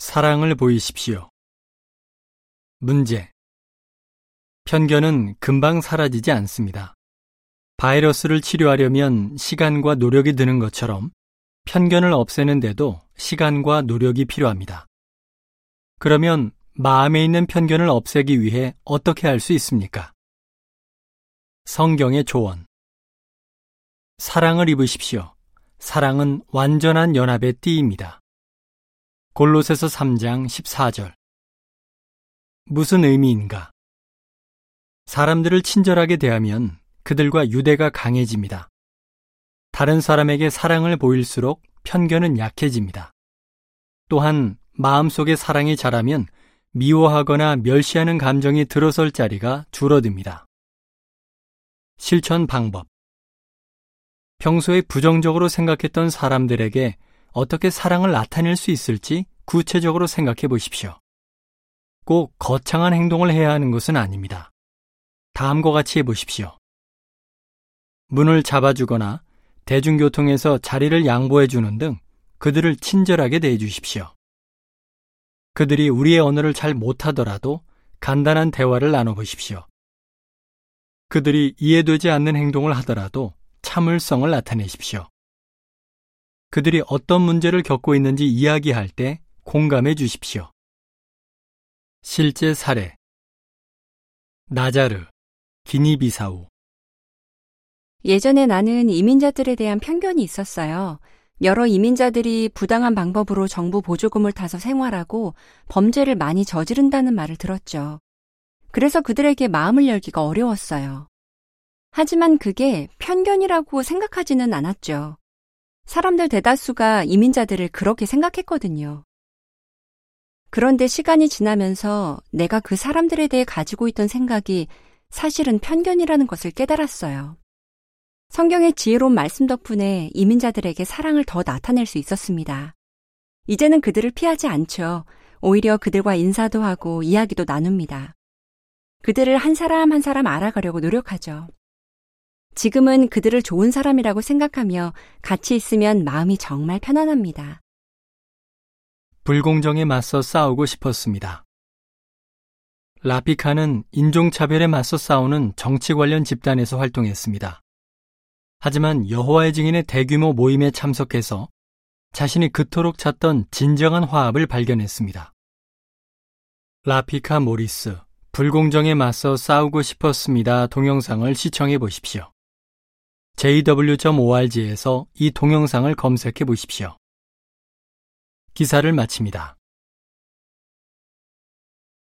사랑을 보이십시오. 문제. 편견은 금방 사라지지 않습니다. 바이러스를 치료하려면 시간과 노력이 드는 것처럼 편견을 없애는데도 시간과 노력이 필요합니다. 그러면 마음에 있는 편견을 없애기 위해 어떻게 할 수 있습니까? 성경의 조언. 사랑을 입으십시오. 사랑은 완전한 연합의 띠입니다. 골로새서 3장 14절. 무슨 의미인가? 사람들을 친절하게 대하면 그들과 유대가 강해집니다. 다른 사람에게 사랑을 보일수록 편견은 약해집니다. 또한 마음속에 사랑이 자라면 미워하거나 멸시하는 감정이 들어설 자리가 줄어듭니다. 실천 방법. 평소에 부정적으로 생각했던 사람들에게 어떻게 사랑을 나타낼 수 있을지 구체적으로 생각해 보십시오. 꼭 거창한 행동을 해야 하는 것은 아닙니다. 다음과 같이 해 보십시오. 문을 잡아주거나 대중교통에서 자리를 양보해 주는 등 그들을 친절하게 대해 주십시오. 그들이 우리의 언어를 잘 못하더라도 간단한 대화를 나눠보십시오. 그들이 이해되지 않는 행동을 하더라도 참을성을 나타내십시오. 그들이 어떤 문제를 겪고 있는지 이야기할 때 공감해 주십시오. 실제 사례 나자르, 기니비사우 예전에 나는 이민자들에 대한 편견이 있었어요. 여러 이민자들이 부당한 방법으로 정부 보조금을 타서 생활하고 범죄를 많이 저지른다는 말을 들었죠. 그래서 그들에게 마음을 열기가 어려웠어요. 하지만 그게 편견이라고 생각하지는 않았죠. 사람들 대다수가 이민자들을 그렇게 생각했거든요. 그런데 시간이 지나면서 내가 그 사람들에 대해 가지고 있던 생각이 사실은 편견이라는 것을 깨달았어요. 성경의 지혜로운 말씀 덕분에 이민자들에게 사랑을 더 나타낼 수 있었습니다. 이제는 그들을 피하지 않죠. 오히려 그들과 인사도 하고 이야기도 나눕니다. 그들을 한 사람 한 사람 알아가려고 노력하죠. 지금은 그들을 좋은 사람이라고 생각하며 같이 있으면 마음이 정말 편안합니다. 불공정에 맞서 싸우고 싶었습니다. 라피카는 인종차별에 맞서 싸우는 정치 관련 집단에서 활동했습니다. 하지만 여호와의 증인의 대규모 모임에 참석해서 자신이 그토록 찾던 진정한 화합을 발견했습니다. 라피카 모리스, 불공정에 맞서 싸우고 싶었습니다. 동영상을 시청해 보십시오. jw.org에서 이 동영상을 검색해 보십시오. 기사를 마칩니다.